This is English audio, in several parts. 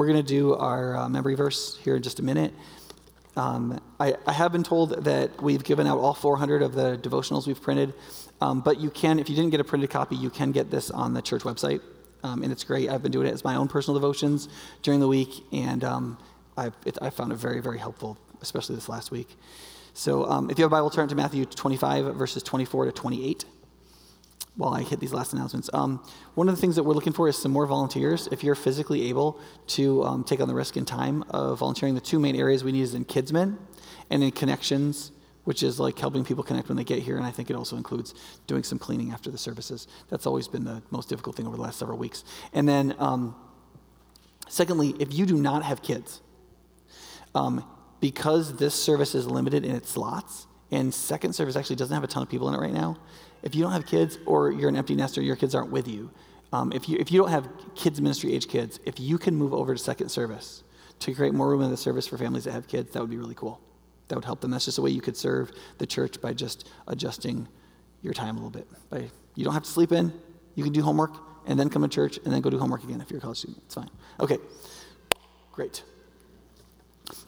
we're going to do our uh, memory verse here in just a minute. Um, I, I, have been told that we've given out all 400 of the devotionals we've printed, um, but you can, if you didn't get a printed copy, you can get this on the church website, um, and it's great. I've been doing it as my own personal devotions during the week, and um, I, I found it very, very helpful, especially this last week. So um, if you have a Bible, turn to Matthew 25, verses 24 to 28 while I hit these last announcements. Um, one of the things that we're looking for is some more volunteers. If you're physically able to um, take on the risk and time of volunteering, the two main areas we need is in Kidsmen and in Connections, which is like helping people connect when they get here. And I think it also includes doing some cleaning after the services. That's always been the most difficult thing over the last several weeks. And then, um, secondly, if you do not have kids, um, because this service is limited in its slots, and second service actually doesn't have a ton of people in it right now, if you don't have kids or you're an empty nester, your kids aren't with you, um, if, you if you don't have kids ministry age kids, if you can move over to second service to create more room in the service for families that have kids, that would be really cool. That would help them. That's just a way you could serve the church by just adjusting your time a little bit. By, you don't have to sleep in. You can do homework and then come to church and then go do homework again if you're a college student. It's fine. Okay, great.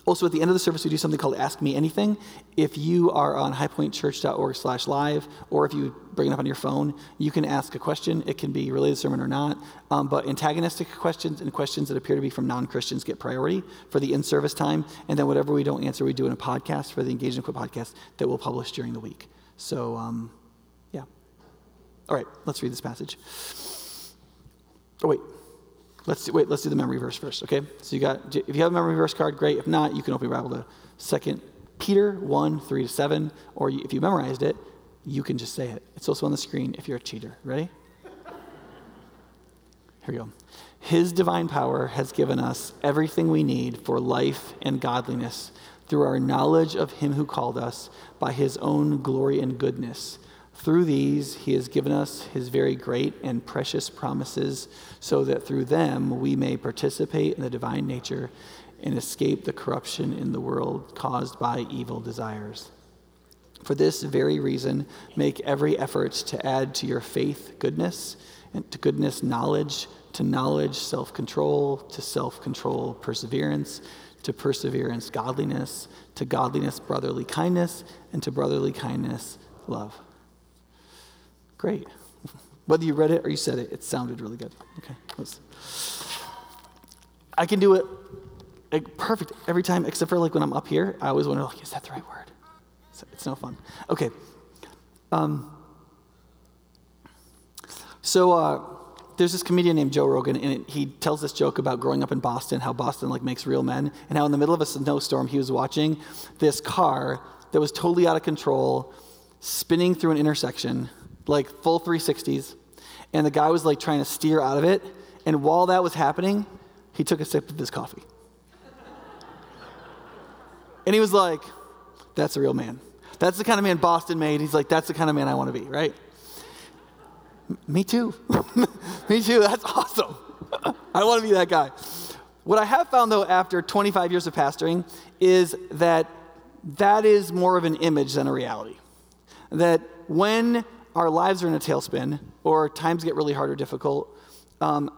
Also, at the end of the service, we do something called Ask Me Anything. If you are on highpointchurch.org slash live, or if you bring it up on your phone, you can ask a question. It can be related to sermon or not. Um, but antagonistic questions and questions that appear to be from non-Christians get priority for the in-service time. And then whatever we don't answer, we do in a podcast for the Engage and Equip podcast that we'll publish during the week. So, um, yeah. All right, let's read this passage. Oh, wait. Let's do, wait. Let's do the memory verse first. Okay. So you got if you have a memory verse card, great. If not, you can open your Bible to Second Peter one three to seven, or if you memorized it, you can just say it. It's also on the screen if you're a cheater. Ready? Here we go. His divine power has given us everything we need for life and godliness through our knowledge of Him who called us by His own glory and goodness through these, he has given us his very great and precious promises, so that through them we may participate in the divine nature and escape the corruption in the world caused by evil desires. For this very reason, make every effort to add to your faith goodness, and to goodness, knowledge, to knowledge, self control, to self control, perseverance, to perseverance, godliness, to godliness, brotherly kindness, and to brotherly kindness, love. Great. Whether you read it or you said it, it sounded really good. Okay. I can do it like, perfect every time, except for like when I'm up here. I always wonder, like, is that the right word? It's, it's no fun. Okay. Um, so uh, there's this comedian named Joe Rogan, and it, he tells this joke about growing up in Boston, how Boston like makes real men, and how in the middle of a snowstorm he was watching this car that was totally out of control, spinning through an intersection like full 360s. And the guy was like trying to steer out of it. And while that was happening, he took a sip of his coffee. and he was like, that's a real man. That's the kind of man Boston made. He's like, that's the kind of man I want to be, right? M- me too. me too. That's awesome. I want to be that guy. What I have found, though, after 25 years of pastoring, is that that is more of an image than a reality. That when our lives are in a tailspin or times get really hard or difficult, um,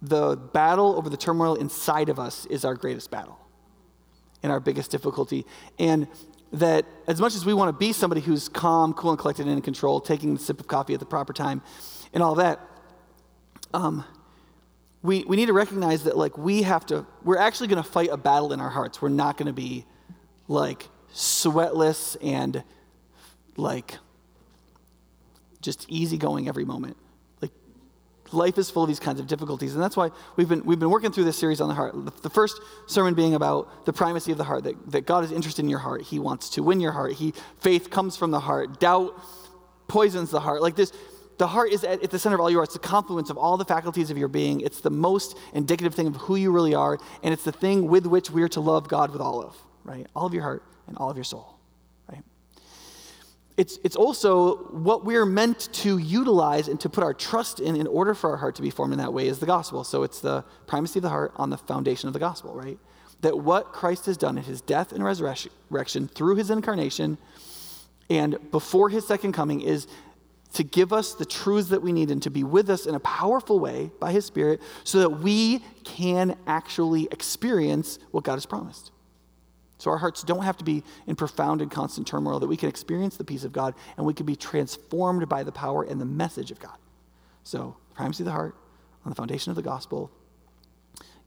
the battle over the turmoil inside of us is our greatest battle and our biggest difficulty. And that as much as we want to be somebody who's calm, cool, and collected and in control, taking a sip of coffee at the proper time, and all that, um, we, we need to recognize that like we have to, we're actually going to fight a battle in our hearts. We're not going to be like sweatless and like just easygoing every moment. Like life is full of these kinds of difficulties, and that's why we've been we've been working through this series on the heart. The first sermon being about the primacy of the heart, that, that God is interested in your heart. He wants to win your heart. He faith comes from the heart. Doubt poisons the heart. Like this, the heart is at, the center of all you are. It's the confluence of all the faculties of your being. It's the most indicative thing of who you really are, and it's the thing with which we are to love God with all of, right? All of your heart and all of your soul it's, it's also what we're meant to utilize and to put our trust in in order for our heart to be formed in that way is the gospel. So it's the primacy of the heart on the foundation of the gospel, right? That what Christ has done in his death and resurrection through his incarnation and before his second coming is to give us the truths that we need and to be with us in a powerful way by His Spirit so that we can actually experience what God has promised. So our hearts don't have to be in profound and constant turmoil, that we can experience the peace of God and we can be transformed by the power and the message of God. So, primacy of the heart on the foundation of the gospel,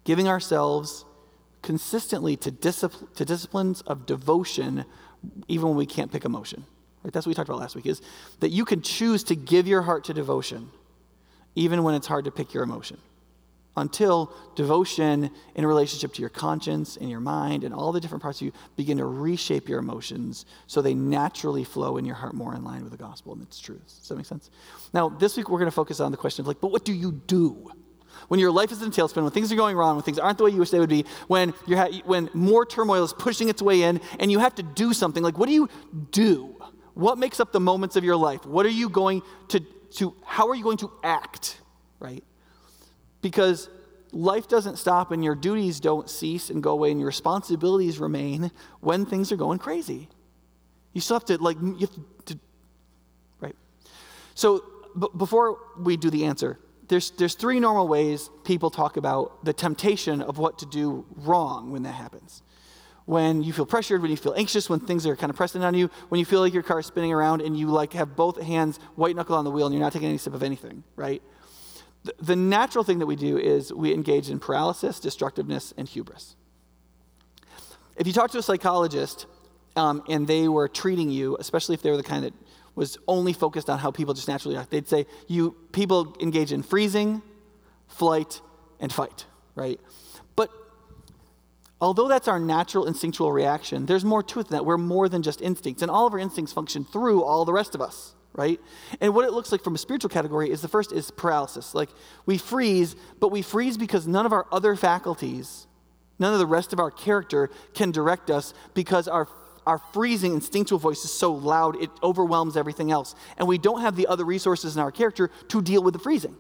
giving ourselves consistently to, discipl- to disciplines of devotion, even when we can't pick emotion. Right? That's what we talked about last week, is that you can choose to give your heart to devotion, even when it's hard to pick your emotion until devotion in relationship to your conscience and your mind and all the different parts of you begin to reshape your emotions so they naturally flow in your heart more in line with the gospel and its truths. Does that make sense? Now, this week we're going to focus on the question of like, but what do you do? When your life is in a tailspin, when things are going wrong, when things aren't the way you wish they would be, when, you're ha- when more turmoil is pushing its way in and you have to do something, like what do you do? What makes up the moments of your life? What are you going to, to how are you going to act, right? Because life doesn't stop and your duties don't cease and go away and your responsibilities remain when things are going crazy. You still have to, like, you have to, right? So, b- before we do the answer, there's, there's three normal ways people talk about the temptation of what to do wrong when that happens. When you feel pressured, when you feel anxious, when things are kind of pressing on you, when you feel like your car is spinning around and you like have both hands white knuckle on the wheel and you're not taking any sip of anything, right? The natural thing that we do is we engage in paralysis, destructiveness, and hubris. If you talk to a psychologist um, and they were treating you, especially if they were the kind that was only focused on how people just naturally act, they'd say you people engage in freezing, flight, and fight, right? But although that's our natural instinctual reaction, there's more to it than that. We're more than just instincts, and all of our instincts function through all the rest of us right? And what it looks like from a spiritual category is the first is paralysis. Like we freeze, but we freeze because none of our other faculties, none of the rest of our character can direct us because our our freezing instinctual voice is so loud it overwhelms everything else. And we don't have the other resources in our character to deal with the freezing.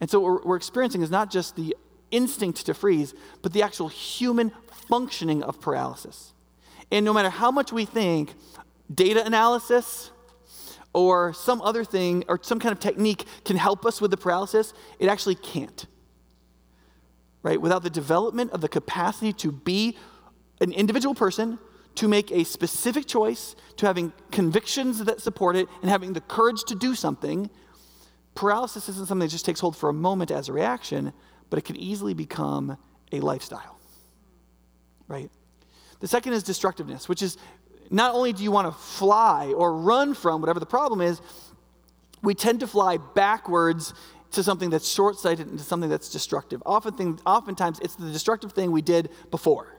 And so what we're, we're experiencing is not just the instinct to freeze, but the actual human functioning of paralysis. And no matter how much we think data analysis, or some other thing or some kind of technique can help us with the paralysis, it actually can't. Right? Without the development of the capacity to be an individual person, to make a specific choice, to having convictions that support it, and having the courage to do something, paralysis isn't something that just takes hold for a moment as a reaction, but it can easily become a lifestyle. Right? The second is destructiveness, which is not only do you want to fly or run from whatever the problem is, we tend to fly backwards to something that's short sighted and to something that's destructive. Often thing, oftentimes, it's the destructive thing we did before,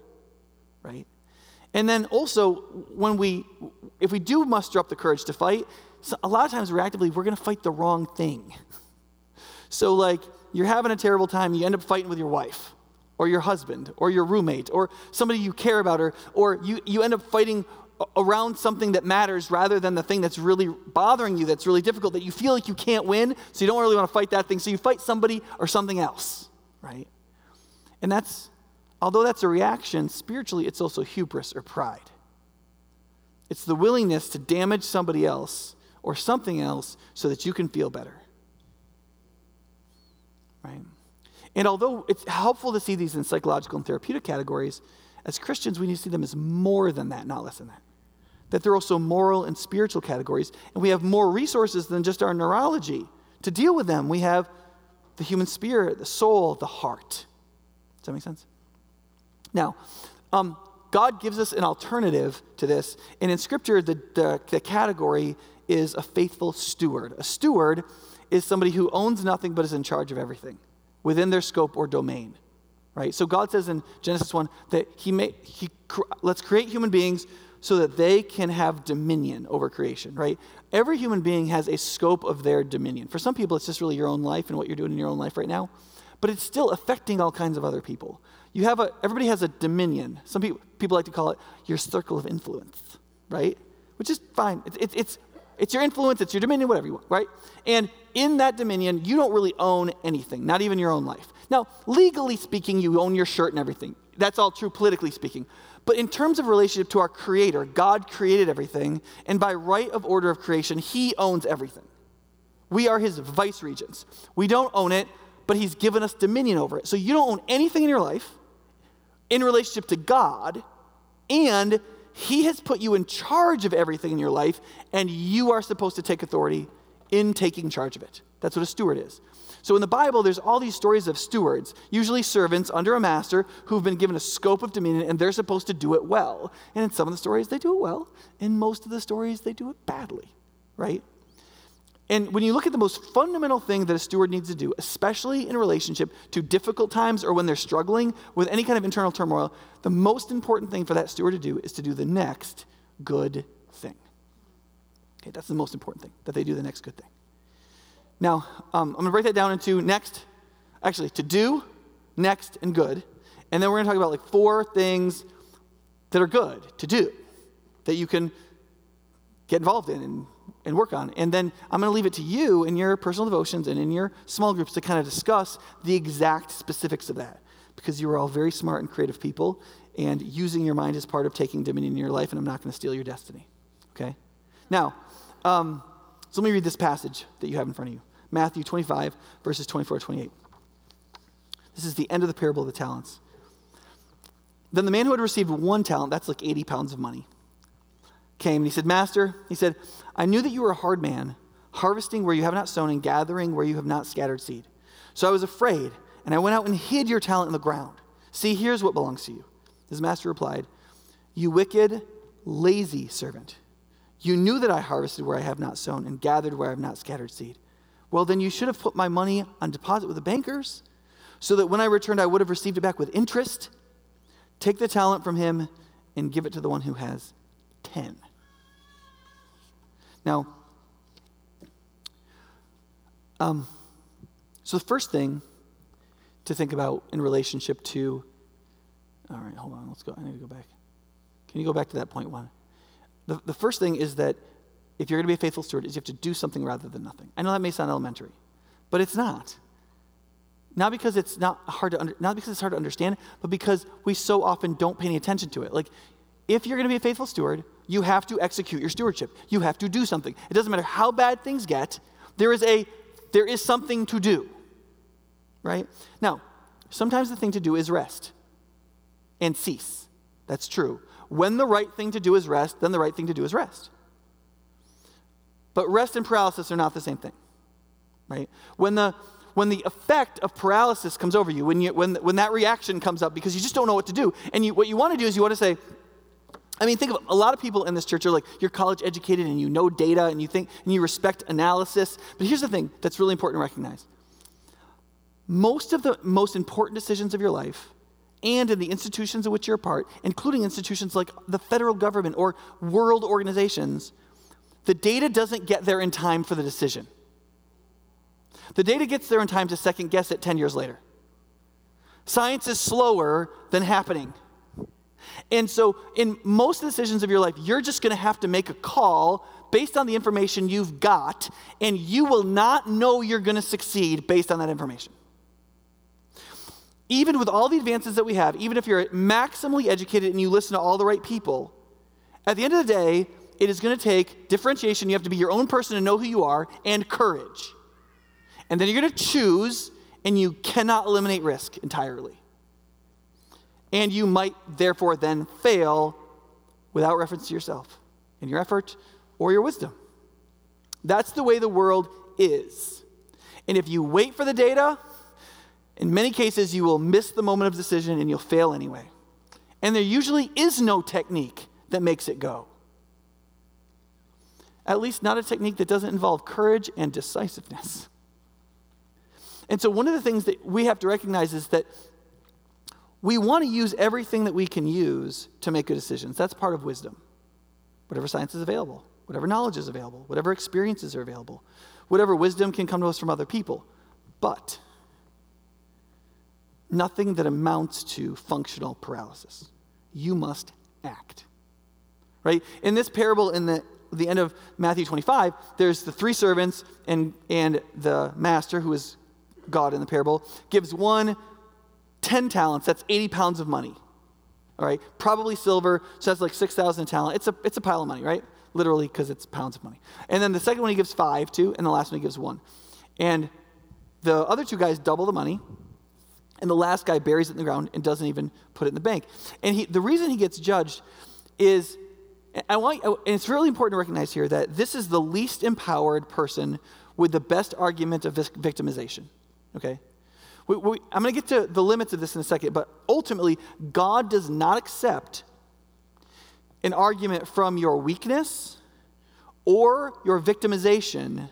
right? And then also, when we, if we do muster up the courage to fight, so a lot of times reactively, we're going to fight the wrong thing. so, like, you're having a terrible time, you end up fighting with your wife or your husband or your roommate or somebody you care about or, or you, you end up fighting around something that matters rather than the thing that's really bothering you, that's really difficult, that you feel like you can't win, so you don't really want to fight that thing. So you fight somebody or something else, right? And that's, although that's a reaction, spiritually, it's also hubris or pride. It's the willingness to damage somebody else or something else so that you can feel better. Right? And although it's helpful to see these in psychological and therapeutic categories, as Christians, we need to see them as more than that, not less than that that there are also moral and spiritual categories. And we have more resources than just our neurology to deal with them. We have the human spirit, the soul, the heart. Does that make sense? Now, um, God gives us an alternative to this. And in Scripture, the, the, the category is a faithful steward. A steward is somebody who owns nothing but is in charge of everything within their scope or domain. Right? So God says in Genesis 1 that he, may, he let's create human beings so that they can have dominion over creation, right? Every human being has a scope of their dominion. For some people, it's just really your own life and what you're doing in your own life right now, but it's still affecting all kinds of other people. You have a, everybody has a dominion. Some people, people like to call it your circle of influence, right? Which is fine. It, it, it's, it's your influence, it's your dominion, whatever you want, right? And in that dominion, you don't really own anything, not even your own life. Now, legally speaking, you own your shirt and everything that's all true politically speaking. But in terms of relationship to our Creator, God created everything, and by right of order of creation, He owns everything. We are His vice regents. We don't own it, but He's given us dominion over it. So you don't own anything in your life in relationship to God, and He has put you in charge of everything in your life, and you are supposed to take authority in taking charge of it. That's what a steward is. So in the Bible, there's all these stories of stewards, usually servants under a master who've been given a scope of dominion and they're supposed to do it well. And in some of the stories, they do it well. In most of the stories, they do it badly, right? And when you look at the most fundamental thing that a steward needs to do, especially in relationship to difficult times or when they're struggling with any kind of internal turmoil, the most important thing for that steward to do is to do the next good thing. Okay, that's the most important thing, that they do the next good thing. Now, um, I'm going to break that down into next, actually, to do, next, and good. And then we're going to talk about like four things that are good to do that you can get involved in and, and work on. And then I'm going to leave it to you in your personal devotions and in your small groups to kind of discuss the exact specifics of that because you are all very smart and creative people and using your mind is part of taking dominion in your life, and I'm not going to steal your destiny. Okay? Now, um, so let me read this passage that you have in front of you. Matthew 25, verses 24 to 28. This is the end of the parable of the talents. Then the man who had received one talent, that's like 80 pounds of money, came and he said, Master, he said, I knew that you were a hard man, harvesting where you have not sown and gathering where you have not scattered seed. So I was afraid, and I went out and hid your talent in the ground. See, here's what belongs to you. His master replied, You wicked, lazy servant. You knew that I harvested where I have not sown and gathered where I have not scattered seed. Well, then you should have put my money on deposit with the bankers so that when I returned, I would have received it back with interest. Take the talent from him and give it to the one who has 10. Now, um, so the first thing to think about in relationship to, all right, hold on, let's go. I need to go back. Can you go back to that point one? The, the first thing is that if you're going to be a faithful steward, is you have to do something rather than nothing. I know that may sound elementary, but it's not. Not because it's not hard to under, not because it's hard to understand, but because we so often don't pay any attention to it. Like, if you're going to be a faithful steward, you have to execute your stewardship. You have to do something. It doesn't matter how bad things get. There is a there is something to do. Right? Now, sometimes the thing to do is rest and cease. That's true. When the right thing to do is rest, then the right thing to do is rest. But rest and paralysis are not the same thing, right? When the when the effect of paralysis comes over you, when, you, when, when that reaction comes up because you just don't know what to do, and you, what you want to do is you want to say, I mean, think of a lot of people in this church are like, you're college educated and you know data and you think, and you respect analysis. But here's the thing that's really important to recognize most of the most important decisions of your life and in the institutions in which you're a part, including institutions like the federal government or world organizations, the data doesn't get there in time for the decision. The data gets there in time to second guess it 10 years later. Science is slower than happening. And so, in most decisions of your life, you're just going to have to make a call based on the information you've got, and you will not know you're going to succeed based on that information. Even with all the advances that we have, even if you're maximally educated and you listen to all the right people, at the end of the day, it is going to take differentiation. You have to be your own person and know who you are, and courage. And then you're going to choose, and you cannot eliminate risk entirely. And you might therefore then fail without reference to yourself in your effort or your wisdom. That's the way the world is. And if you wait for the data, in many cases you will miss the moment of decision and you'll fail anyway. And there usually is no technique that makes it go at least not a technique that doesn't involve courage and decisiveness. And so, one of the things that we have to recognize is that we want to use everything that we can use to make good decisions. That's part of wisdom. Whatever science is available, whatever knowledge is available, whatever experiences are available, whatever wisdom can come to us from other people. But nothing that amounts to functional paralysis. You must act. Right? In this parable in the the end of Matthew 25, there's the three servants and, and the master, who is God in the parable, gives one 10 talents, that's 80 pounds of money. all right? Probably silver, so that's like 6,000 talent. It's a, it's a pile of money, right? Literally, because it's pounds of money. And then the second one he gives five to, and the last one he gives one. And the other two guys double the money, and the last guy buries it in the ground and doesn't even put it in the bank. And he, the reason he gets judged is, I want, oh, and it's really important to recognize here that this is the least empowered person with the best argument of victimization. Okay? We, we, I'm going to get to the limits of this in a second, but ultimately, God does not accept an argument from your weakness or your victimization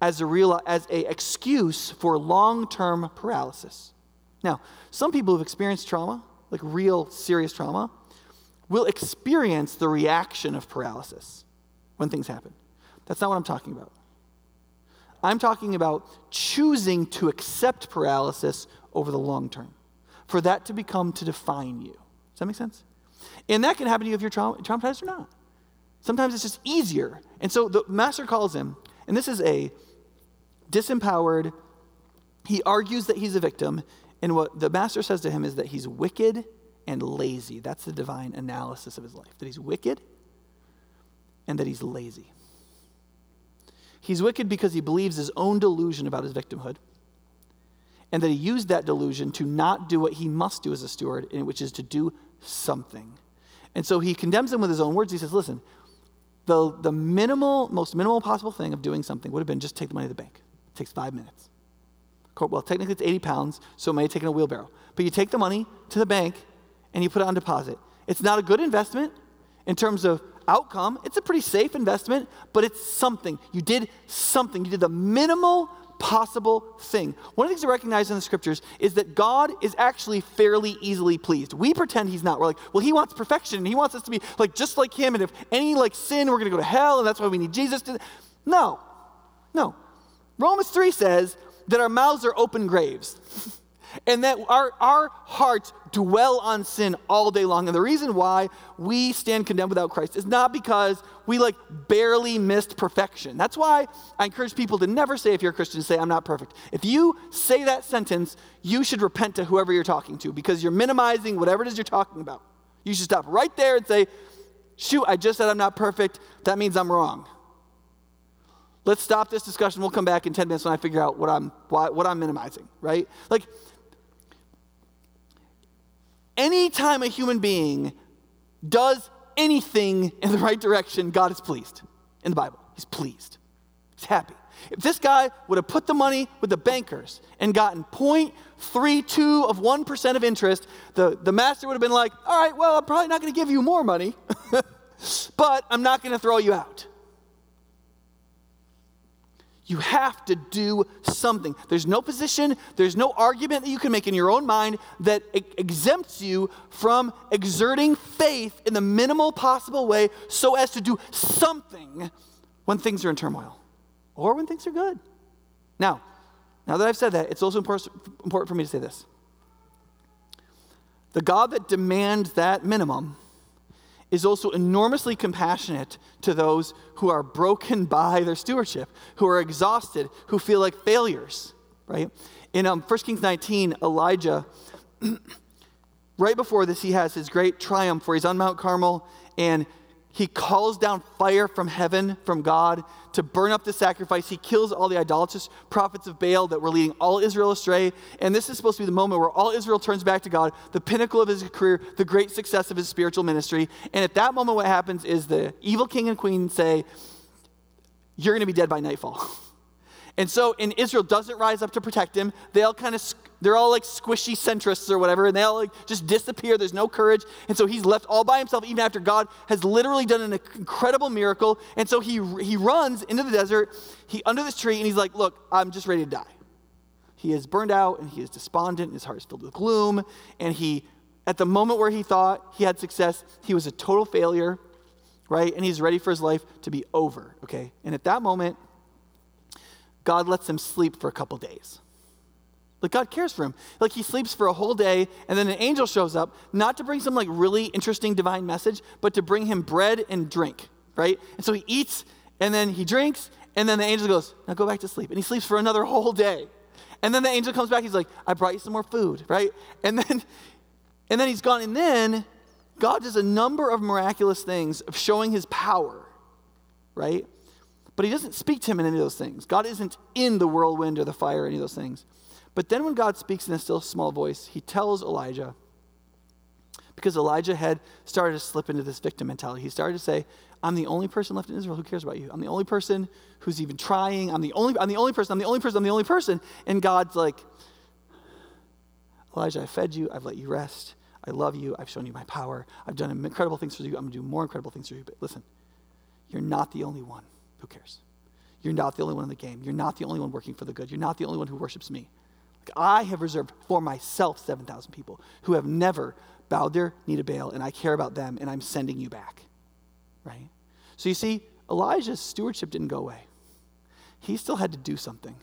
as a real as a excuse for long-term paralysis. Now, some people who've experienced trauma, like real serious trauma, will experience the reaction of paralysis when things happen. That's not what I'm talking about. I'm talking about choosing to accept paralysis over the long term, for that to become to define you. Does that make sense? And that can happen to you if you're traumatized or not. Sometimes it's just easier. And so the master calls him, and this is a disempowered, he argues that he's a victim, and what the master says to him is that he's wicked and lazy. That's the divine analysis of his life that he's wicked and that he's lazy. He's wicked because he believes his own delusion about his victimhood, and that he used that delusion to not do what he must do as a steward, which is to do something. And so he condemns him with his own words. He says, Listen, the, the minimal, most minimal possible thing of doing something would have been just take the money to the bank. It takes five minutes. Well, technically it's 80 pounds, so it may have taken a wheelbarrow. But you take the money to the bank and you put it on deposit. It's not a good investment in terms of outcome. It's a pretty safe investment, but it's something. You did something. You did the minimal possible thing. One of the things to recognize in the scriptures is that God is actually fairly easily pleased. We pretend he's not. We're like, well, he wants perfection and he wants us to be like just like him. And if any like sin, we're going to go to hell, and that's why we need Jesus to. No, no. Romans 3 says that our mouths are open graves. and that our, our hearts dwell on sin all day long. And the reason why we stand condemned without Christ is not because we like barely missed perfection. That's why I encourage people to never say, if you're a Christian, say, I'm not perfect. If you say that sentence, you should repent to whoever you're talking to because you're minimizing whatever it is you're talking about. You should stop right there and say, shoot, I just said I'm not perfect. That means I'm wrong. Let's stop this discussion. We'll come back in 10 minutes when I figure out what I'm, what I'm minimizing, right? Like, anytime a human being does anything in the right direction, God is pleased. In the Bible, He's pleased. He's happy. If this guy would have put the money with the bankers and gotten 0.32 of 1% of interest, the, the master would have been like, all right, well, I'm probably not going to give you more money, but I'm not going to throw you out. You have to do something. There's no position, there's no argument that you can make in your own mind that exempts you from exerting faith in the minimal possible way so as to do something when things are in turmoil or when things are good. Now, now that I've said that, it's also important for me to say this. The God that demands that minimum is also enormously compassionate to those who are broken by their stewardship, who are exhausted, who feel like failures, right? In um, 1 Kings 19, Elijah, right before this, he has his great triumph where he's on Mount Carmel and he calls down fire from heaven, from God, to burn up the sacrifice. He kills all the idolatrous prophets of Baal that were leading all Israel astray. And this is supposed to be the moment where all Israel turns back to God, the pinnacle of his career, the great success of his spiritual ministry. And at that moment, what happens is the evil king and queen say, You're going to be dead by nightfall. And so, and Israel doesn't rise up to protect him. They all kind of, they're all like squishy centrists or whatever, and they all like just disappear. There's no courage. And so he's left all by himself, even after God has literally done an incredible miracle. And so he, he runs into the desert, he under this tree, and he's like, Look, I'm just ready to die. He is burned out and he is despondent, and his heart is filled with gloom. And he, at the moment where he thought he had success, he was a total failure, right? And he's ready for his life to be over, okay? And at that moment, God lets him sleep for a couple days. Like God cares for him. Like he sleeps for a whole day, and then an angel shows up, not to bring some like really interesting divine message, but to bring him bread and drink, right? And so he eats, and then he drinks, and then the angel goes, Now go back to sleep. And he sleeps for another whole day. And then the angel comes back, he's like, I brought you some more food, right? And then and then he's gone, and then God does a number of miraculous things of showing his power, right? But he doesn't speak to him in any of those things. God isn't in the whirlwind or the fire or any of those things. But then when God speaks in a still small voice, he tells Elijah, because Elijah had started to slip into this victim mentality. He started to say, I'm the only person left in Israel who cares about you. I'm the only person who's even trying. I'm the only, I'm the only person. I'm the only person. I'm the only person. And God's like, Elijah, I fed you. I've let you rest. I love you. I've shown you my power. I've done incredible things for you. I'm going to do more incredible things for you. But listen, you're not the only one who cares. You're not the only one in the game. You're not the only one working for the good. You're not the only one who worships me. I have reserved for myself 7,000 people who have never bowed their knee to Baal, and I care about them, and I'm sending you back. Right? So you see, Elijah's stewardship didn't go away. He still had to do something.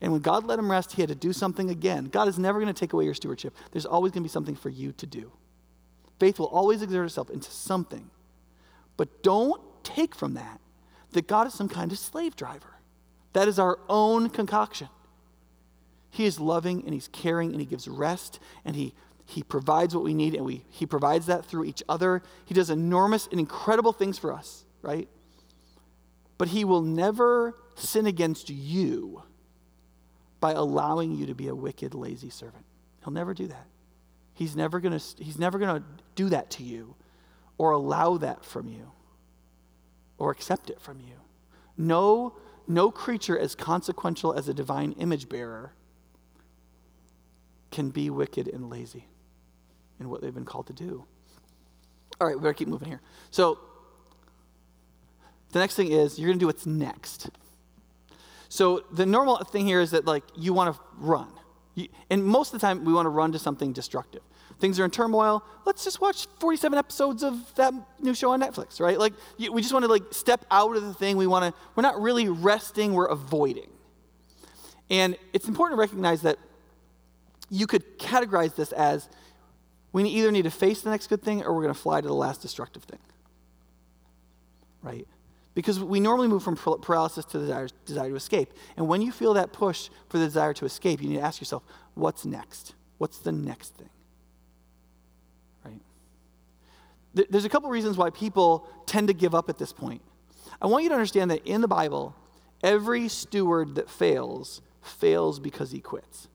And when God let him rest, he had to do something again. God is never going to take away your stewardship. There's always going to be something for you to do. Faith will always exert itself into something. But don't take from that that God is some kind of slave driver. That is our own concoction. He is loving and he's caring and he gives rest and he, he provides what we need and we, he provides that through each other. He does enormous and incredible things for us, right? But he will never sin against you by allowing you to be a wicked, lazy servant. He'll never do that. He's never going to he's never going to do that to you or allow that from you or accept it from you. No no creature as consequential as a divine image bearer can be wicked and lazy in what they've been called to do. All right, we better keep moving here. So the next thing is you're going to do what's next. So the normal thing here is that like you want to run. You, and most of the time we want to run to something destructive. Things are in turmoil. Let's just watch 47 episodes of that new show on Netflix, right? Like you, we just want to like step out of the thing. We want to we're not really resting, we're avoiding. And it's important to recognize that you could categorize this as we either need to face the next good thing or we're going to fly to the last destructive thing. Right? Because we normally move from paralysis to the desire, desire, to escape. And when you feel that push for the desire to escape, you need to ask yourself, what's next? What's the next thing? Right? There's a couple reasons why people tend to give up at this point. I want you to understand that in the Bible, every steward that fails, fails because he quits.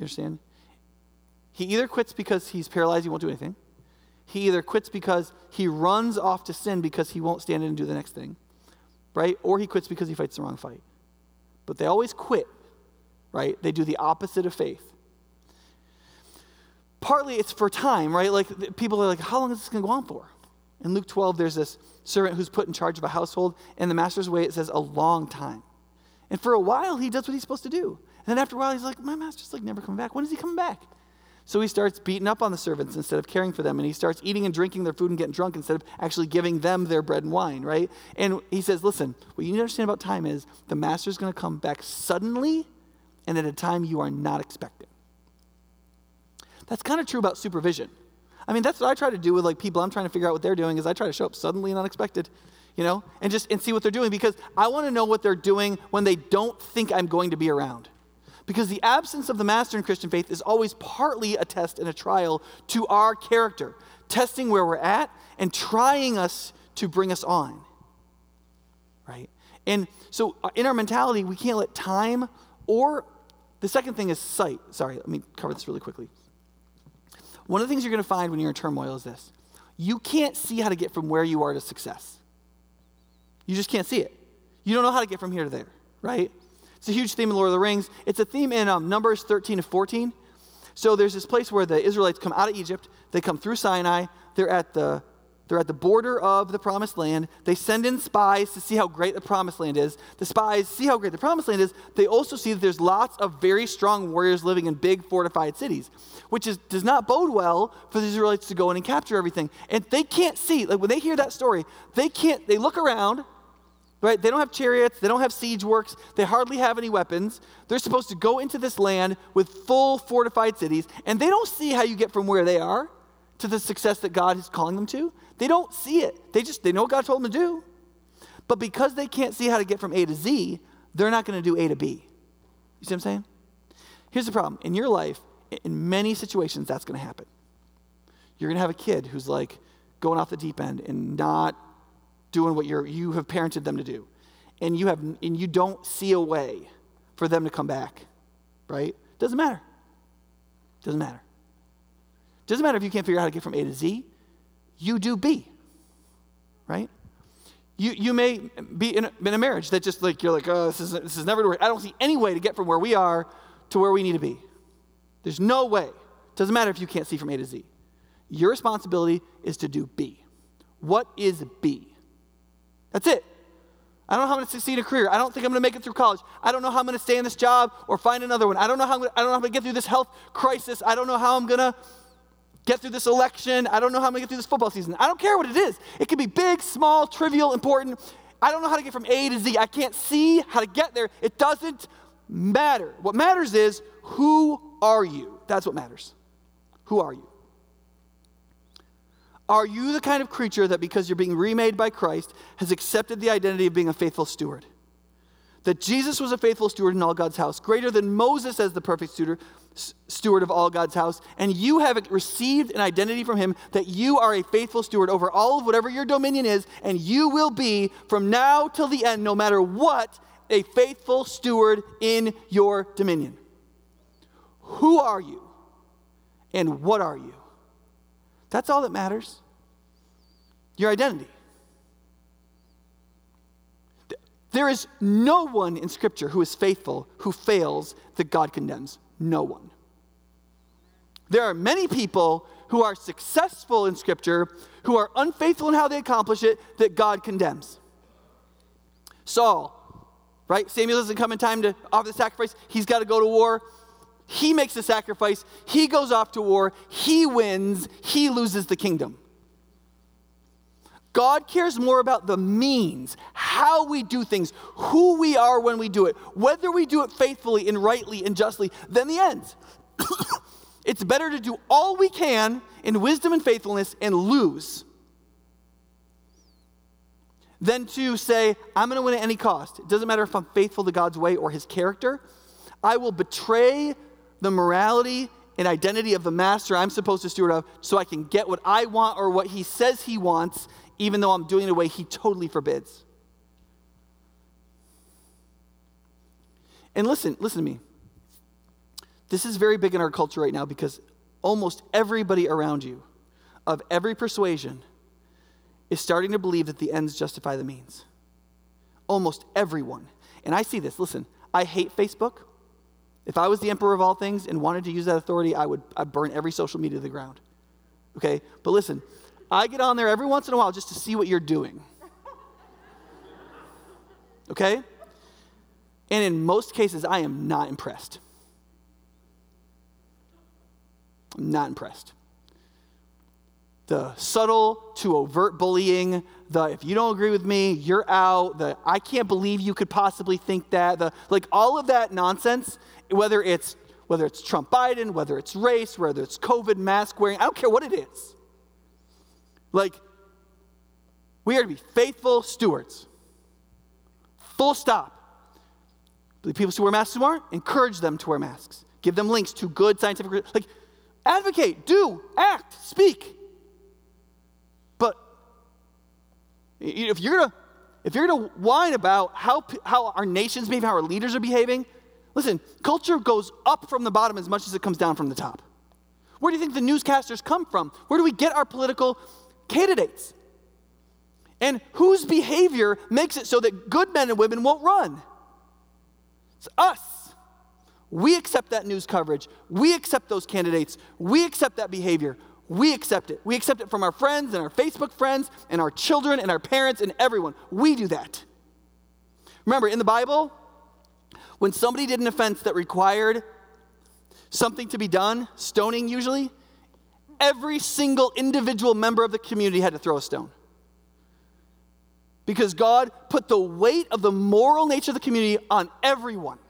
You understand? He either quits because he's paralyzed, he won't do anything he either quits because he runs off to sin because he won't stand in and do the next thing, right? Or he quits because he fights the wrong fight. But they always quit, right? They do the opposite of faith. Partly it's for time, right? Like people are like, how long is this going to go on for? In Luke 12, there's this servant who's put in charge of a household. and the master's way, it says a long time. And for a while, he does what he's supposed to do. And then after a while, he's like, my master's like never coming back. When is he coming back? So he starts beating up on the servants instead of caring for them. And he starts eating and drinking their food and getting drunk instead of actually giving them their bread and wine, right? And he says, listen, what you need to understand about time is the master is going to come back suddenly and at a time you are not expecting. That's kind of true about supervision. I mean, that's what I try to do with like people I'm trying to figure out what they're doing is I try to show up suddenly and unexpected, you know, and just and see what they're doing because I want to know what they're doing when they don't think I'm going to be around. Because the absence of the master in Christian faith is always partly a test and a trial to our character, testing where we're at and trying us to bring us on. Right? And so uh, in our mentality, we can't let time or the second thing is sight. Sorry, let me cover this really quickly. One of the things you're going to find when you're in turmoil is this you can't see how to get from where you are to success. You just can't see it. You don't know how to get from here to there, right? It's a huge theme in Lord of the Rings. It's a theme in um, Numbers 13 to 14. So there's this place where the Israelites come out of Egypt. They come through Sinai. They're at the they're at the border of the promised land. They send in spies to see how great the promised land is. The spies see how great the promised land is. They also see that there's lots of very strong warriors living in big fortified cities, which is, does not bode well for the Israelites to go in and capture everything. And they can't see, like when they hear that story, they can't, they look around right? They don't have chariots, they don't have siege works, they hardly have any weapons. They're supposed to go into this land with full fortified cities, and they don't see how you get from where they are to the success that God is calling them to. They don't see it. They just they know what God told them to do. But because they can't see how to get from A to Z, they're not going to do A to B. You see what I'm saying? Here's the problem. In your life, in many situations that's going to happen. you're going to have a kid who's like going off the deep end and not doing what you're, you have parented them to do. And you, have, and you don't see a way for them to come back, right? Doesn't matter. Doesn't matter. Doesn't matter if you can't figure out how to get from A to Z. You do B, right? You, you may be in a, in a marriage that just like, you're like, oh, this is, this is never to work. I don't see any way to get from where we are to where we need to be. There's no way. Doesn't matter if you can't see from A to Z. Your responsibility is to do B. What is B? That's it. I don't know how I'm going to succeed in a career. I don't think I'm going to make it through college. I don't know how I'm going to stay in this job or find another one. I don't know how I'm going to, I don't know how I'm going to get through this health crisis. I don't know how I'm going to get through this election. I don't know how I'm going to get through this football season. I don't care what it is. It can be big, small, trivial, important. I don't know how to get from A to Z. I can't see how to get there. It doesn't matter. What matters is who are you? That's what matters. Who are you? Are you the kind of creature that, because you're being remade by Christ, has accepted the identity of being a faithful steward? That Jesus was a faithful steward in all God's house, greater than Moses as the perfect steward, steward of all God's house, and you have received an identity from him that you are a faithful steward over all of whatever your dominion is, and you will be from now till the end, no matter what, a faithful steward in your dominion. Who are you? And what are you? That's all that matters. Your identity. There is no one in Scripture who is faithful who fails that God condemns. No one. There are many people who are successful in Scripture who are unfaithful in how they accomplish it that God condemns. Saul, right? Samuel doesn't come in time to offer the sacrifice. He's got to go to war. He makes the sacrifice. He goes off to war. He wins. He loses the kingdom. God cares more about the means, how we do things, who we are when we do it, whether we do it faithfully and rightly and justly, than the ends. it's better to do all we can in wisdom and faithfulness and lose than to say, I'm going to win at any cost. It doesn't matter if I'm faithful to God's way or his character. I will betray the morality and identity of the master I'm supposed to steward of so I can get what I want or what he says he wants, even though I'm doing it a way he totally forbids. And listen, listen to me. This is very big in our culture right now because almost everybody around you, of every persuasion, is starting to believe that the ends justify the means. Almost everyone. And I see this. Listen, I hate Facebook. If I was the emperor of all things and wanted to use that authority, I would I'd burn every social media to the ground. Okay? But listen, I get on there every once in a while just to see what you're doing. Okay? And in most cases, I am not impressed. I'm not impressed. The subtle to overt bullying, the if you don't agree with me, you're out, the I can't believe you could possibly think that, the like all of that nonsense whether it's whether it's Trump Biden, whether it's race, whether it's COVID mask wearing, I don't care what it is. Like, we are to be faithful stewards. Full stop. The people who wear masks who aren't, encourage them to wear masks. Give them links to good scientific, like, advocate, do, act, speak. But if you're gonna, if you're gonna whine about how, how our nation's behaving, how our leaders are behaving, Listen, culture goes up from the bottom as much as it comes down from the top. Where do you think the newscasters come from? Where do we get our political candidates? And whose behavior makes it so that good men and women won't run? It's us. We accept that news coverage. We accept those candidates. We accept that behavior. We accept it. We accept it from our friends and our Facebook friends and our children and our parents and everyone. We do that. Remember, in the Bible, when somebody did an offense that required something to be done, stoning usually, every single individual member of the community had to throw a stone. Because God put the weight of the moral nature of the community on everyone.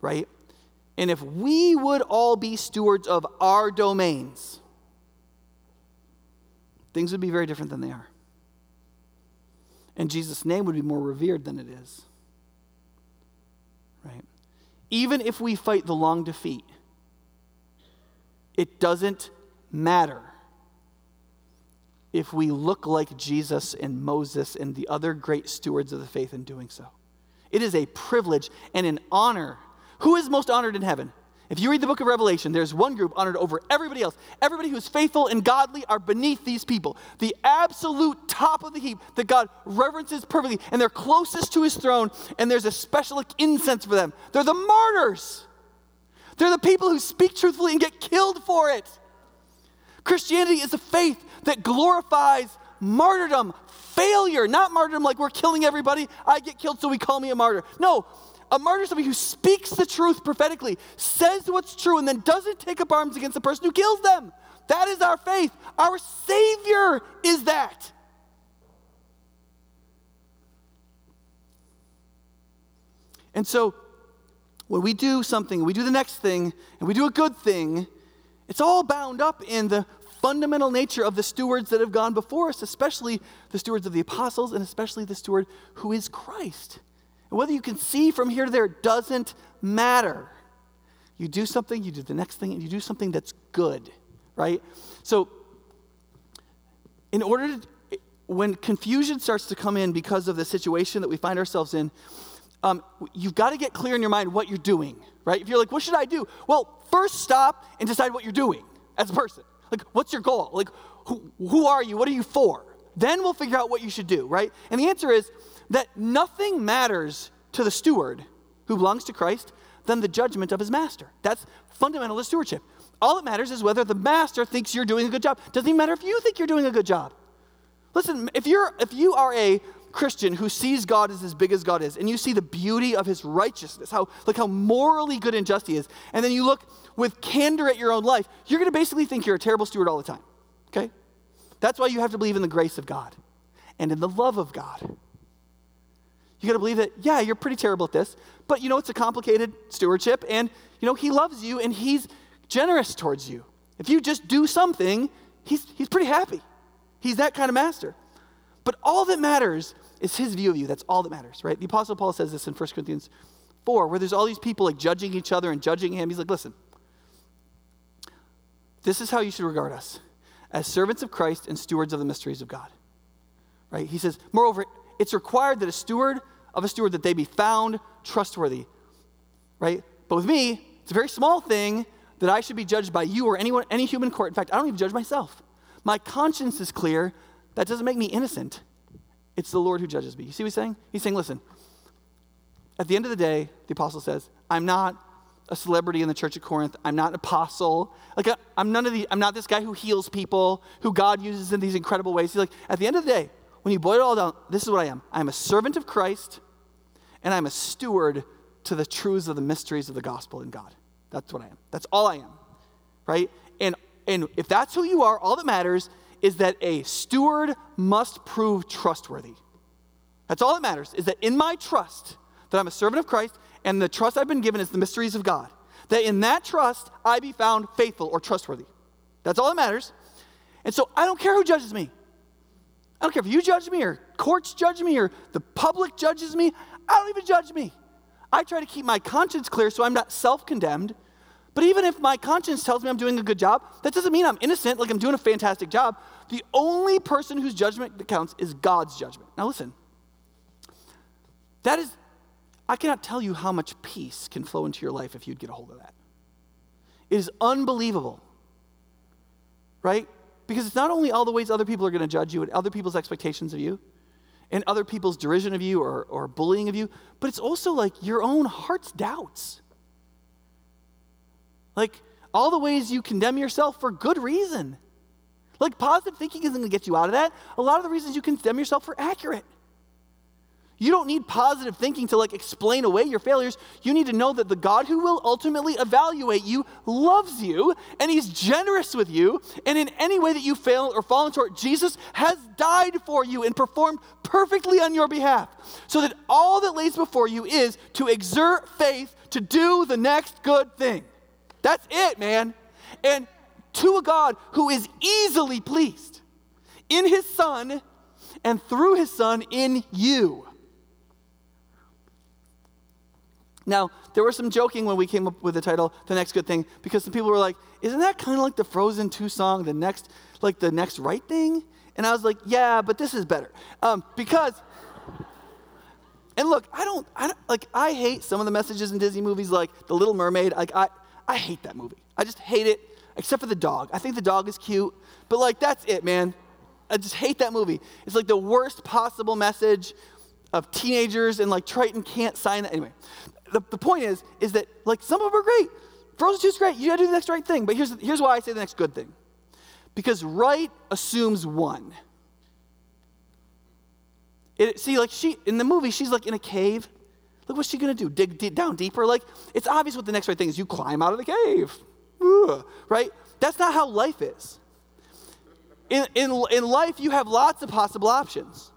Right? And if we would all be stewards of our domains, things would be very different than they are. And Jesus' name would be more revered than it is right? Even if we fight the long defeat, it doesn't matter if we look like Jesus and Moses and the other great stewards of the faith in doing so. It is a privilege and an honor. Who is most honored in heaven? If you read the book of Revelation, there's one group honored over everybody else. Everybody who's faithful and godly are beneath these people. The absolute top of the heap that God reverences perfectly, and they're closest to his throne, and there's a special incense for them. They're the martyrs. They're the people who speak truthfully and get killed for it. Christianity is a faith that glorifies martyrdom, failure, not martyrdom like we're killing everybody. I get killed, so we call me a martyr. No, a martyr is somebody who speaks the truth prophetically, says what's true, and then doesn't take up arms against the person who kills them. That is our faith. Our Savior is that. And so, when we do something, we do the next thing, and we do a good thing, it's all bound up in the fundamental nature of the stewards that have gone before us, especially the stewards of the apostles, and especially the steward who is Christ. And whether you can see from here to there doesn't matter. You do something, you do the next thing, and you do something that's good, right? So, in order to, when confusion starts to come in because of the situation that we find ourselves in, um, you've got to get clear in your mind what you're doing, right? If you're like, what should I do? Well, first stop and decide what you're doing as a person. Like, what's your goal? Like, who, who are you? What are you for? Then we'll figure out what you should do, right? And the answer is that nothing matters to the steward who belongs to Christ than the judgment of his master. That's fundamental to stewardship. All that matters is whether the master thinks you're doing a good job. Doesn't even matter if you think you're doing a good job. Listen, if you're if you are a Christian who sees God as as big as God is, and you see the beauty of his righteousness, how like how morally good and just he is, and then you look with candor at your own life, you're gonna basically think you're a terrible steward all the time. Okay? That's why you have to believe in the grace of God and in the love of God. You got to believe that, yeah, you're pretty terrible at this, but you know, it's a complicated stewardship, and you know, He loves you and He's generous towards you. If you just do something, He's, he's pretty happy. He's that kind of master. But all that matters is His view of you. That's all that matters, right? The Apostle Paul says this in 1 Corinthians 4, where there's all these people like judging each other and judging Him. He's like, listen, this is how you should regard us as servants of Christ and stewards of the mysteries of God. Right? He says, moreover, it's required that a steward of a steward that they be found trustworthy. Right? But with me, it's a very small thing that I should be judged by you or anyone, any human court. In fact, I don't even judge myself. My conscience is clear. That doesn't make me innocent. It's the Lord who judges me. You see what he's saying? He's saying, listen, at the end of the day, the apostle says, I'm not a celebrity in the church at Corinth. I'm not an apostle. Like I'm none of the. I'm not this guy who heals people, who God uses in these incredible ways. He's like, at the end of the day, when you boil it all down, this is what I am. I'm a servant of Christ, and I'm a steward to the truths of the mysteries of the gospel in God. That's what I am. That's all I am. Right? And and if that's who you are, all that matters is that a steward must prove trustworthy. That's all that matters, is that in my trust, that I'm a servant of Christ, and the trust I've been given is the mysteries of God. That in that trust, I be found faithful or trustworthy. That's all that matters. And so I don't care who judges me. I don't care if you judge me or courts judge me or the public judges me. I don't even judge me. I try to keep my conscience clear so I'm not self condemned. But even if my conscience tells me I'm doing a good job, that doesn't mean I'm innocent, like I'm doing a fantastic job. The only person whose judgment counts is God's judgment. Now, listen, that is I cannot tell you how much peace can flow into your life if you'd get a hold of that. It is unbelievable, right? Because it's not only all the ways other people are going to judge you and other people's expectations of you and other people's derision of you or, or bullying of you, but it's also like your own heart's doubts. Like all the ways you condemn yourself for good reason. Like positive thinking isn't going to get you out of that. A lot of the reasons you condemn yourself are accurate. You don't need positive thinking to like explain away your failures. You need to know that the God who will ultimately evaluate you loves you and he's generous with you. And in any way that you fail or fall short, Jesus has died for you and performed perfectly on your behalf. So that all that lays before you is to exert faith to do the next good thing. That's it, man. And to a God who is easily pleased in his Son and through his Son in you. Now, there was some joking when we came up with the title, The Next Good Thing, because some people were like, isn't that kind of like the Frozen 2 song, the next, like the next right thing? And I was like, yeah, but this is better. Um, because, and look, I don't, I don't, like, I hate some of the messages in Disney movies, like The Little Mermaid. Like, I, I hate that movie. I just hate it, except for the dog. I think the dog is cute, but like, that's it, man. I just hate that movie. It's like the worst possible message of teenagers, and like Triton can't sign that. Anyway, the, the point is, is that like some of them are great. Frozen 2 is great. You gotta do the next right thing. But here's, here's why I say the next good thing. Because right assumes one. It, see, like she in the movie, she's like in a cave. Look what's she gonna do? Dig, dig down deeper? Like it's obvious what the next right thing is. You climb out of the cave, Ugh, right? That's not how life is. In, in, in life, you have lots of possible options.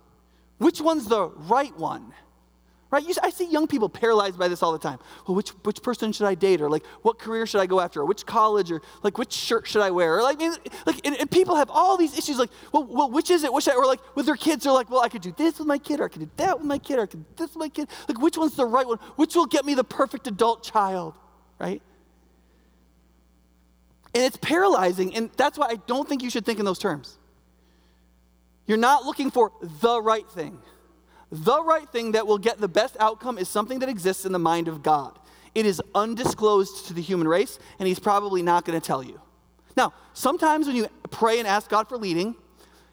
Which one's the right one? Right? You, I see young people paralyzed by this all the time. Well, which, which person should I date? Or like, what career should I go after? Or which college? Or like, which shirt should I wear? Or like, like and, and people have all these issues like, well, well which is it? Which I, or like with their kids, they're like, well, I could do this with my kid, or I could do that with my kid, or I could do this with my kid. Like, which one's the right one? Which will get me the perfect adult child? Right? And it's paralyzing, and that's why I don't think you should think in those terms. You're not looking for the right thing. The right thing that will get the best outcome is something that exists in the mind of God. It is undisclosed to the human race, and He's probably not going to tell you. Now, sometimes when you pray and ask God for leading,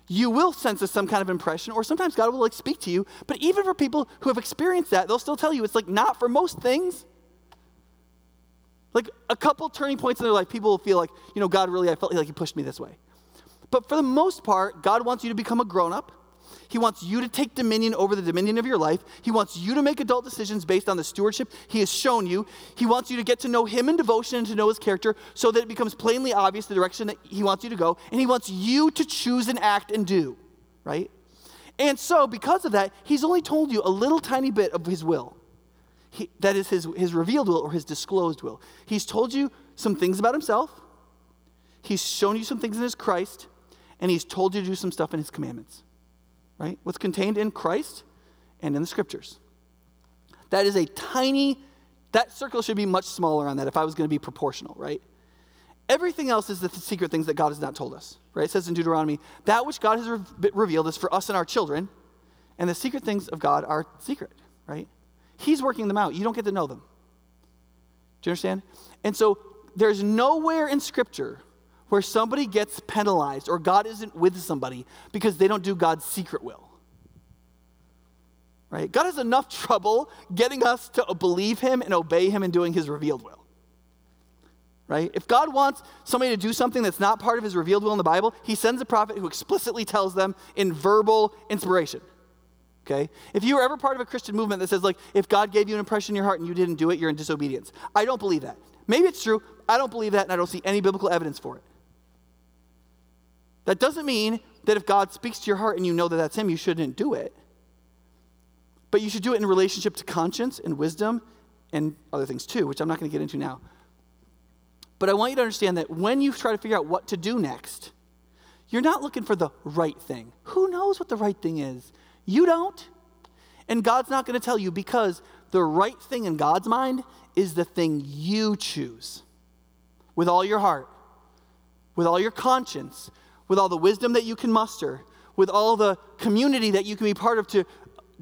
you will sense some kind of impression, or sometimes God will like speak to you. But even for people who have experienced that, they'll still tell you it's like not for most things. Like a couple turning points in their life, people will feel like, you know, God really, I felt like He pushed me this way. But for the most part, God wants you to become a grown up. He wants you to take dominion over the dominion of your life. He wants you to make adult decisions based on the stewardship He has shown you. He wants you to get to know Him in devotion and to know His character so that it becomes plainly obvious the direction that He wants you to go. And He wants you to choose and act and do, right? And so, because of that, He's only told you a little tiny bit of His will. He, that is his, his revealed will or His disclosed will. He's told you some things about Himself, He's shown you some things in His Christ, and He's told you to do some stuff in His commandments right? What's contained in Christ and in the scriptures. That is a tiny, that circle should be much smaller on that if I was going to be proportional, right? Everything else is the secret things that God has not told us, right? It says in Deuteronomy, that which God has re- revealed is for us and our children, and the secret things of God are secret, right? He's working them out. You don't get to know them. Do you understand? And so there's nowhere in Scripture where somebody gets penalized or God isn't with somebody because they don't do God's secret will. Right? God has enough trouble getting us to believe Him and obey Him and doing His revealed will. Right? If God wants somebody to do something that's not part of His revealed will in the Bible, He sends a prophet who explicitly tells them in verbal inspiration. Okay? If you were ever part of a Christian movement that says, like, if God gave you an impression in your heart and you didn't do it, you're in disobedience. I don't believe that. Maybe it's true. I don't believe that, and I don't see any biblical evidence for it. That doesn't mean that if God speaks to your heart and you know that that's Him, you shouldn't do it. But you should do it in relationship to conscience and wisdom and other things too, which I'm not going to get into now. But I want you to understand that when you try to figure out what to do next, you're not looking for the right thing. Who knows what the right thing is? You don't. And God's not going to tell you because the right thing in God's mind is the thing you choose with all your heart, with all your conscience, with all the wisdom that you can muster, with all the community that you can be part of to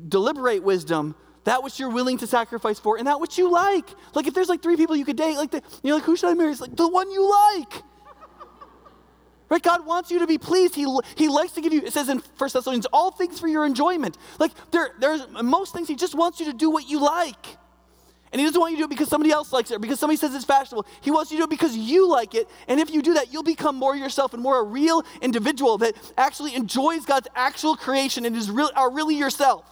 deliberate wisdom, that which you're willing to sacrifice for, and that which you like. Like if there's like three people you could date, like the, you're like, who should I marry? It's like the one you like. Right? God wants you to be pleased. He, he likes to give you, it says in 1 Thessalonians, all things for your enjoyment. Like there, there's most things, he just wants you to do what you like. And he doesn't want you to do it because somebody else likes it or because somebody says it's fashionable. He wants you to do it because you like it. And if you do that, you'll become more yourself and more a real individual that actually enjoys God's actual creation and is real, are really yourself.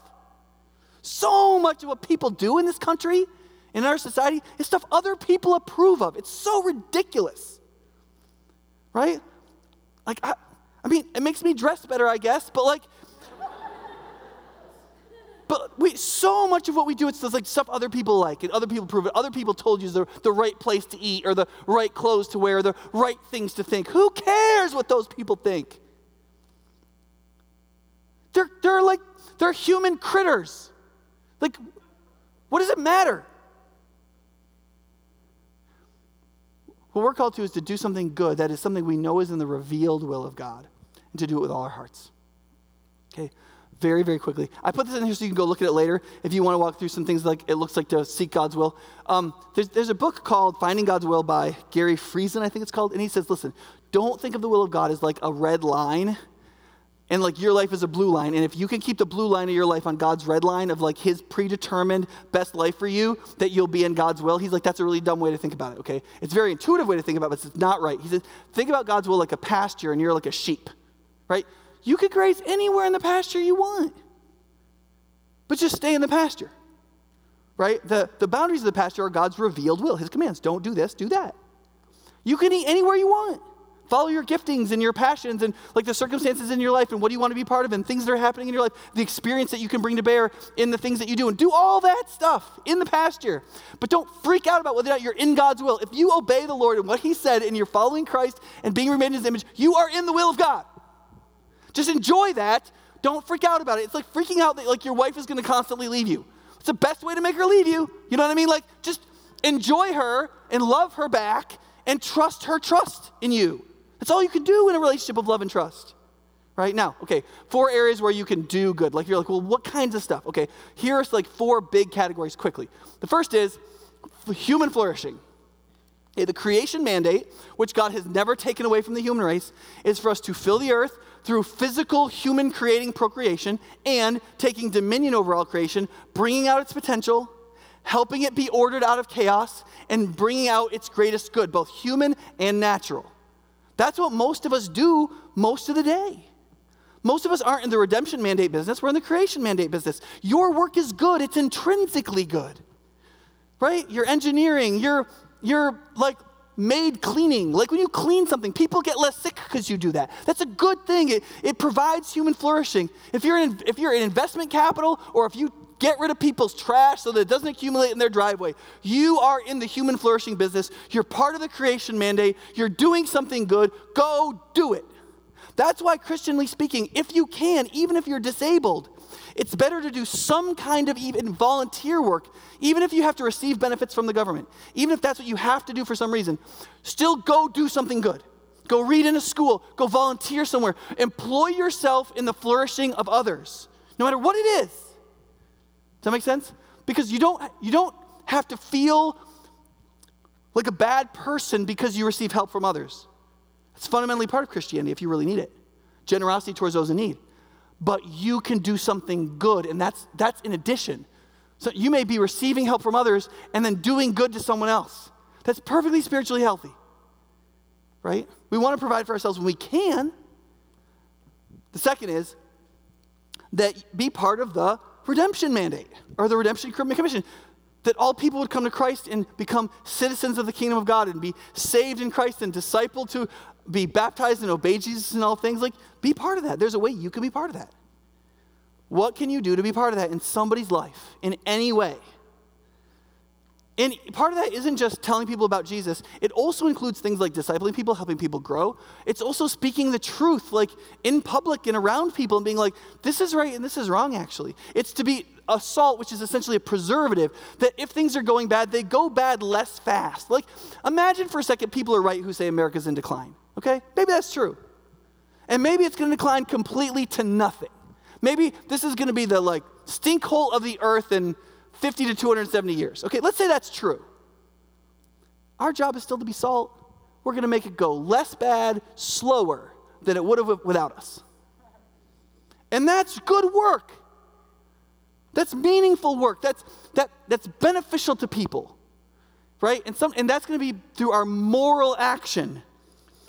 So much of what people do in this country, in our society, is stuff other people approve of. It's so ridiculous. Right? Like, I, I mean, it makes me dress better, I guess, but like, but we, so much of what we do, it's like stuff other people like, and other people prove it. Other people told you the, the right place to eat, or the right clothes to wear, or the right things to think. Who cares what those people think? They're, they're like, they're human critters. Like, what does it matter? What we're called to is to do something good, that is something we know is in the revealed will of God, and to do it with all our hearts. Okay? Very, very quickly. I put this in here so you can go look at it later if you want to walk through some things like it looks like to seek God's will. Um, there's, there's a book called Finding God's Will by Gary Friesen, I think it's called. And he says, listen, don't think of the will of God as like a red line and like your life is a blue line. And if you can keep the blue line of your life on God's red line of like his predetermined best life for you, that you'll be in God's will, he's like, that's a really dumb way to think about it, okay? It's a very intuitive way to think about it, but it's not right. He says, think about God's will like a pasture and you're like a sheep, right? You could graze anywhere in the pasture you want, but just stay in the pasture, right? The, the boundaries of the pasture are God's revealed will, his commands. Don't do this, do that. You can eat anywhere you want. Follow your giftings and your passions and like the circumstances in your life and what do you want to be part of and things that are happening in your life, the experience that you can bring to bear in the things that you do and do all that stuff in the pasture. But don't freak out about whether or not you're in God's will. If you obey the Lord and what He said and you're following Christ and being remade in His image, you are in the will of God. Just enjoy that. Don't freak out about it. It's like freaking out that like your wife is going to constantly leave you. It's the best way to make her leave you. You know what I mean? Like just enjoy her and love her back and trust her trust in you. That's all you can do in a relationship of love and trust. Right now, okay, four areas where you can do good. Like you're like, well, what kinds of stuff? Okay, here's like four big categories quickly. The first is human flourishing. Okay, the creation mandate, which God has never taken away from the human race, is for us to fill the earth, through physical human creating procreation and taking dominion over all creation, bringing out its potential, helping it be ordered out of chaos, and bringing out its greatest good, both human and natural. That's what most of us do most of the day. Most of us aren't in the redemption mandate business, we're in the creation mandate business. Your work is good, it's intrinsically good. Right? Your engineering, your your like maid cleaning. Like when you clean something, people get less sick because you do that. That's a good thing. It, it provides human flourishing. If you're, in, if you're in investment capital or if you get rid of people's trash so that it doesn't accumulate in their driveway, you are in the human flourishing business. You're part of the creation mandate. You're doing something good. Go do it. That's why, Christianly speaking, if you can, even if you're disabled, it's better to do some kind of even volunteer work, even if you have to receive benefits from the government, even if that's what you have to do for some reason. Still go do something good. Go read in a school, go volunteer somewhere. Employ yourself in the flourishing of others, no matter what it is. Does that make sense? Because you don't, you don't have to feel like a bad person because you receive help from others. It's fundamentally part of Christianity if you really need it. Generosity towards those in need but you can do something good, and that's, that's in addition. So you may be receiving help from others and then doing good to someone else. That's perfectly spiritually healthy, right? We want to provide for ourselves when we can. The second is that be part of the redemption mandate or the redemption commission that all people would come to Christ and become citizens of the kingdom of God and be saved in Christ and discipled to be baptized and obey Jesus and all things. Like, be part of that. There's a way you can be part of that. What can you do to be part of that in somebody's life in any way? And part of that isn't just telling people about Jesus. It also includes things like discipling people, helping people grow. It's also speaking the truth, like in public and around people, and being like, this is right and this is wrong, actually. It's to be a salt, which is essentially a preservative, that if things are going bad, they go bad less fast. Like, imagine for a second people are right who say America's in decline, okay? Maybe that's true. And maybe it's to decline completely to nothing. Maybe this is to be the like stinkhole of the earth in 50 to 270 years. Okay, let's say that's true. Our job is still to be salt. We're to make it go less bad, slower than it would have without us. And that's good work. That's meaningful work. That's, that, that's beneficial to people, right? And, some, and that's going to be through our moral action,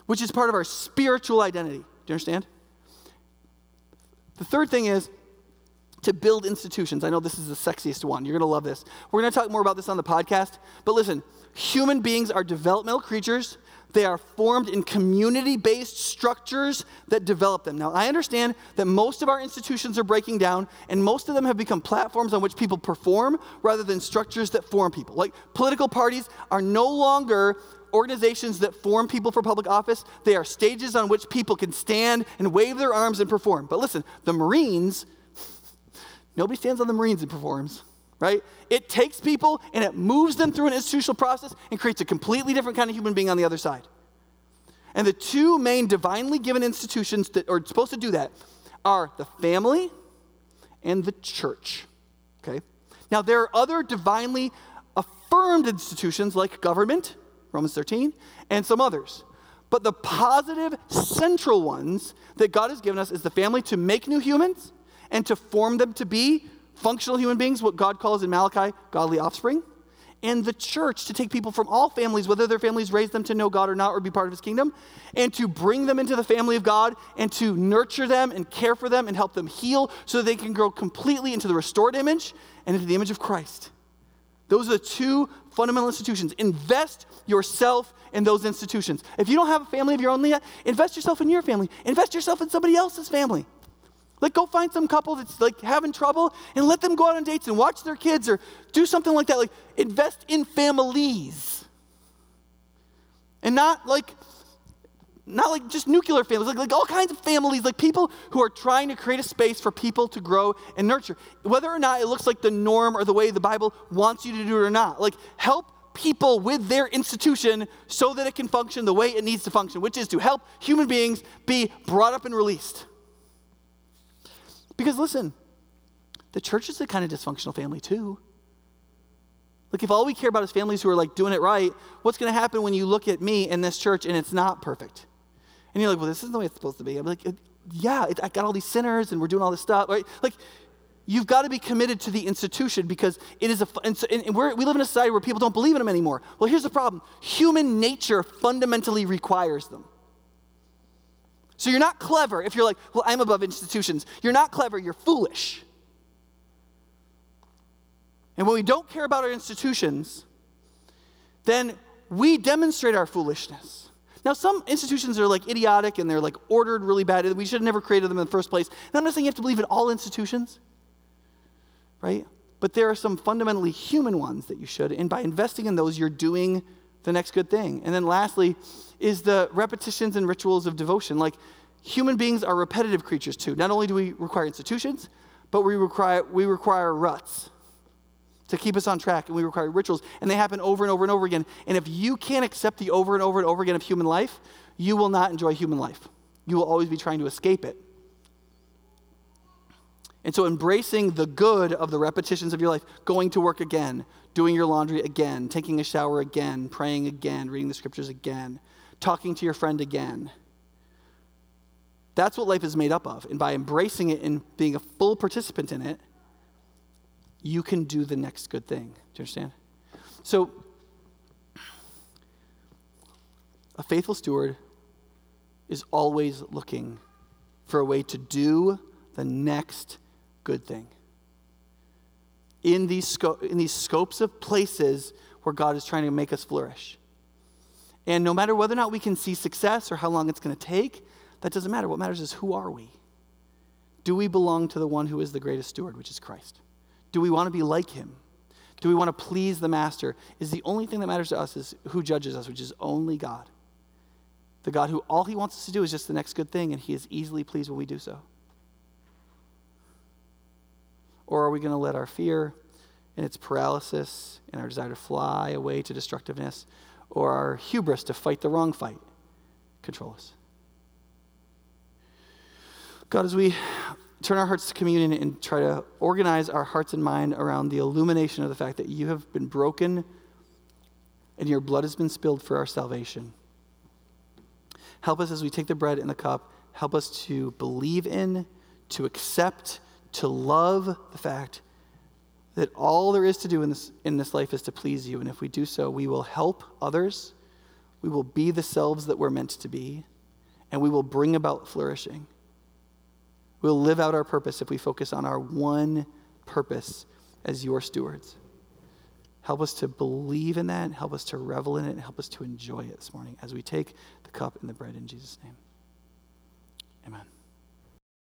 which is part of our spiritual identity. Do you understand? The third thing is to build institutions. I know this is the sexiest one. You're going to love this. We're going to talk more about this on the podcast. But listen, human beings are developmental creatures. They are formed in community based structures that develop them. Now, I understand that most of our institutions are breaking down, and most of them have become platforms on which people perform rather than structures that form people. Like political parties are no longer organizations that form people for public office, they are stages on which people can stand and wave their arms and perform. But listen, the Marines Nobody stands on the Marines and performs. Right? It takes people and it moves them through an institutional process and creates a completely different kind of human being on the other side. And the two main divinely given institutions that are supposed to do that are the family and the church. Okay? Now, there are other divinely affirmed institutions like government, Romans 13, and some others. But the positive central ones that God has given us is the family to make new humans and to form them to be functional human beings, what God calls in Malachi godly offspring, and the church to take people from all families, whether their families raised them to know God or not or be part of his kingdom, and to bring them into the family of God and to nurture them and care for them and help them heal so they can grow completely into the restored image and into the image of Christ. Those are the two fundamental institutions. Invest yourself in those institutions. If you don't have a family of your own yet, invest yourself in your family. Invest yourself in somebody else's family. Like, go find some couple that's like having trouble and let them go out on dates and watch their kids or do something like that. Like, invest in families. And not like, not like just nuclear families, like, like all kinds of families, like people who are trying to create a space for people to grow and nurture. Whether or not it looks like the norm or the way the Bible wants you to do it or not. Like, help people with their institution so that it can function the way it needs to function, which is to help human beings be brought up and released. Because listen, the church is a kind of dysfunctional family too. Like, if all we care about is families who are like doing it right, what's going to happen when you look at me in this church and it's not perfect? And you're like, well, this isn't the way it's supposed to be. I'm like, yeah, I got all these sinners and we're doing all this stuff, right? Like, you've got to be committed to the institution because it is a, and, so, and we live in a society where people don't believe in them anymore. Well, here's the problem human nature fundamentally requires them. So you're not clever if you're like, well, I'm above institutions. You're not clever, you're foolish. And when we don't care about our institutions, then we demonstrate our foolishness. Now, some institutions are like idiotic and they're like ordered really bad. and We should have never created them in the first place. And I'm not saying you have to believe in all institutions, right? But there are some fundamentally human ones that you should. And by investing in those, you're doing the next good thing. And then lastly, is the repetitions and rituals of devotion. Like human beings are repetitive creatures too. Not only do we require institutions, but we require, we require ruts to keep us on track, and we require rituals, and they happen over and over and over again. And if you can't accept the over and over and over again of human life, you will not enjoy human life. You will always be trying to escape it. And so, embracing the good of the repetitions of your life, going to work again, doing your laundry again, taking a shower again, praying again, reading the scriptures again, talking to your friend again. That's what life is made up of. And by embracing it and being a full participant in it, you can do the next good thing. Do you understand? So, a faithful steward is always looking for a way to do the next good thing. In these, sco- in these scopes of places where God is trying to make us flourish. And no matter whether or not we can see success or how long it's going to take, that doesn't matter. What matters is who are we? Do we belong to the one who is the greatest steward, which is Christ? Do we want to be like him? Do we want to please the master? Is the only thing that matters to us is who judges us, which is only God. The God who all he wants us to do is just the next good thing, and he is easily pleased when we do so. Or are we going to let our fear and its paralysis and our desire to fly away to destructiveness or our hubris to fight the wrong fight control us. God, as we turn our hearts to communion and try to organize our hearts and mind around the illumination of the fact that you have been broken and your blood has been spilled for our salvation. Help us as we take the bread and the cup, help us to believe in, to accept, to love the fact that all there is to do in this, in this life is to please you. And if we do so, we will help others, we will be the selves that we're meant to be, and we will bring about flourishing. We'll live out our purpose if we focus on our one purpose as your stewards. Help us to believe in that, help us to revel in it, and help us to enjoy it this morning as we take the cup and the bread in Jesus' name. Amen.